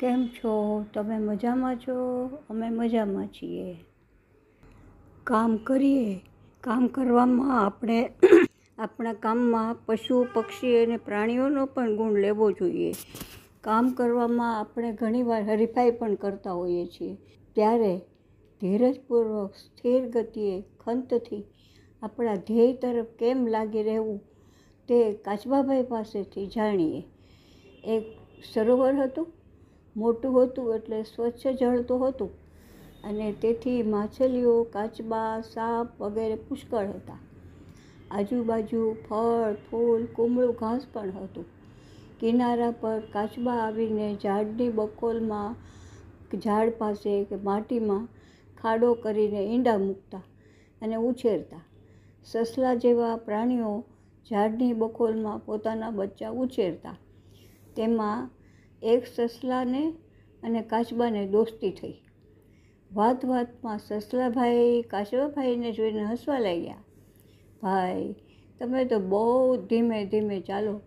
કેમ છો? તમે મજામાં છો? અમે મજામાં છીએ. કામ કરીએ. કામ કરવામાં આપણે આપણા કામમાં પશુ, પક્ષી અને પ્રાણીઓનો પણ ગુણ લેવો જોઈએ. કામ કરવામાં આપણે ઘણીવાર હરીફાઈ પણ કરતા હોઈએ છીએ. ત્યારે ધીરજપૂર્વક, સ્થિર ગતિએ, ખંતથી આપણા ધ્યેય તરફ કેમ લાગી રહેવું તે કાચબાભાઈ પાસેથી જાણીએ. એક સરોવર હતું. મોટું હતું એટલે સ્વચ્છ જળ તો હતું. અને તેથી માછલીઓ, કાચબા, સાપ વગેરે પુષ્કળ હતા. આજુબાજુ ફળ, ફૂલ, કુમળું ઘાસ પણ હતું. કિનારા પર કાચબા આવીને ઝાડની બકોલમાં, ઝાડ પાસે કે માટીમાં ખાડો કરીને ઈંડા મૂકતા અને ઉછેરતા. સસલા જેવા પ્રાણીઓ ઝાડની બખોલમાં પોતાના બચ્ચા ઉછેરતા. તેમાં એક સસલાને અને કાચબાને દોસ્તી થઈ. વાત વાતમાં સસલાભાઈ, કાચબાભાઈને જોઈને હસવા લાગ્યા. ભાઈ, તમે તો બહુ ધીમે ધીમે ચાલો.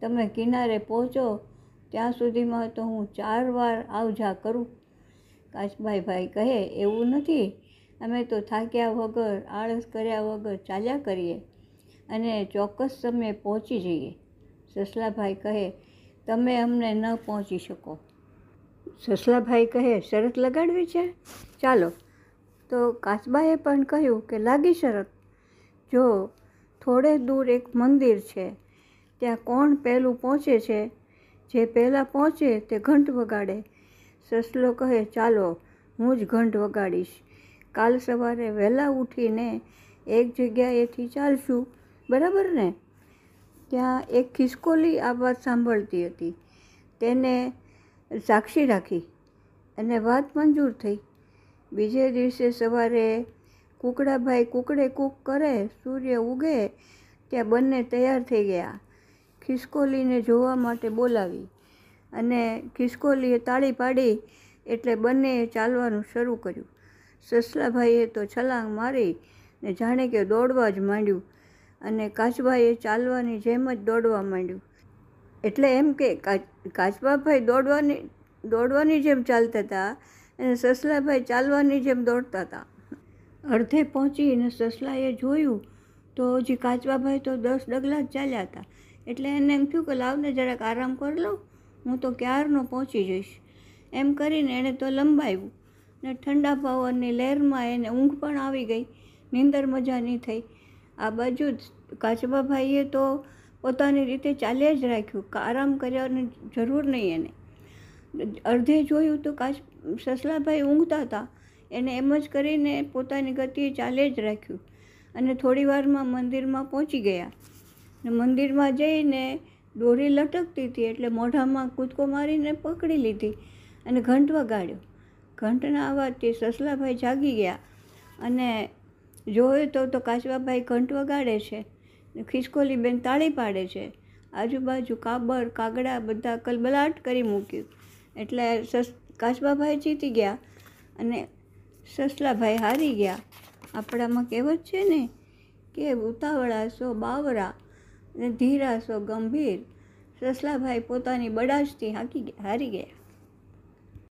તમે કિનારે પહોંચો, ત્યાં સુધીમાં તો હું ચાર વાર આવજા કરું. કાચબાઈ ભાઈ કહે, એવું નથી. અમે તો થાક્યા વગર, આળસ કર્યા વગર ચાલ્યા કરીએ અને ચોક્કસ સમયે પહોંચી જઈએ. સસલાભાઈ કહે તમે અમને ન પહોંચી શકો. સસલાભાઈ કહે, શરત લગાડવી છે? ચાલો. તો કાચબાએ પણ કહ્યું કે, લાગી શરત. જો થોડે દૂર એક મંદિર છે, ત્યાં કોણ પહેલું પહોંચે છે? જે પહેલાં પહોંચે તે ઘંટ વગાડે. સસલો કહે, ચાલો, હું જ ઘંટ વગાડીશ. કાલ સવારે વહેલા ઉઠીને એક જગ્યાએથી ચાલશું. બરાબર ને? ત્યાં એક ખિસકોલી આ વાત સાંભળતી હતી. તેને સાક્ષી રાખી અને વાત મંજૂર થઈ. બીજે દિવસે સવારે કુકડાભાઈ કુકડે કૂક કરે, સૂર્ય ઉગે, ત્યાં બંને તૈયાર થઈ ગયા. ખિસકોલીને જોવા માટે બોલાવી અને ખિસકોલીએ તાળી પાડી એટલે બંનેએ ચાલવાનું શરૂ કર્યું. સસલાભાઈએ તો છલાંગ મારી ને જાણે કે દોડવા જ માંડ્યું. અને કાચબાએ ચાલવાની જેમ જ દોડવા માંડ્યું. એટલે એમ કે કાચબાભાઈ દોડવાની દોડવાની જેમ ચાલતા હતા અને સસલાભાઈ ચાલવાની જેમ દોડતા હતા. અડધે પહોંચીને સસલાએ જોયું તો હજી કાચબાભાઈ તો દસ ડગલા જ ચાલ્યા હતા. એટલે એને એમ થયું કે, લાવને જરાક આરામ કરી લઉં હું તો ક્યારનો પહોંચી જઈશ. એમ કરીને એણે તો લંબાવ્યું ને ઠંડા પવનની લહેરમાં એને ઊંઘ પણ આવી ગઈ. નીંદર મજા નહીં થઈ. આ બાજુ કાચબાભાઈએ તો પોતાની રીતે ચાલ્યા જ રાખ્યું. આરામ કર્યાની જરૂર નહીં એને. અડધે જોયું તો કાચ સસલાભાઈ ઊંઘતા હતા. એને એમ જ કરીને પોતાની ગતિએ ચાલે જ રાખ્યું. અને થોડી વારમાં મંદિરમાં પહોંચી ગયા. ને મંદિરમાં જઈને દોરી લટકતી હતી એટલે મોઢામાં કૂદકો મારીને પકડી લીધી અને ઘંટ વગાડ્યો ઘંટના અવાજથી સસલાભાઈ જાગી ગયા અને જોયું તો તો કાચબાભાઈ ઘંટ વગાડે છે. ખિસકોલીબેન તાળી પાડે છે. આજુબાજુ કાબર, કાગડા બધા કલબલાટ કરી મૂક્યું. એટલે સસ કાચબાભાઈ જીતી ગયા અને સસલાભાઈ હારી ગયા. આપણામાં કહેવત છે ને કે ઉતાવળા સો બાવરા અને ધીરા સો ગંભીર. સસલાભાઈ પોતાની બડાશથી હાકી હારી ગયા.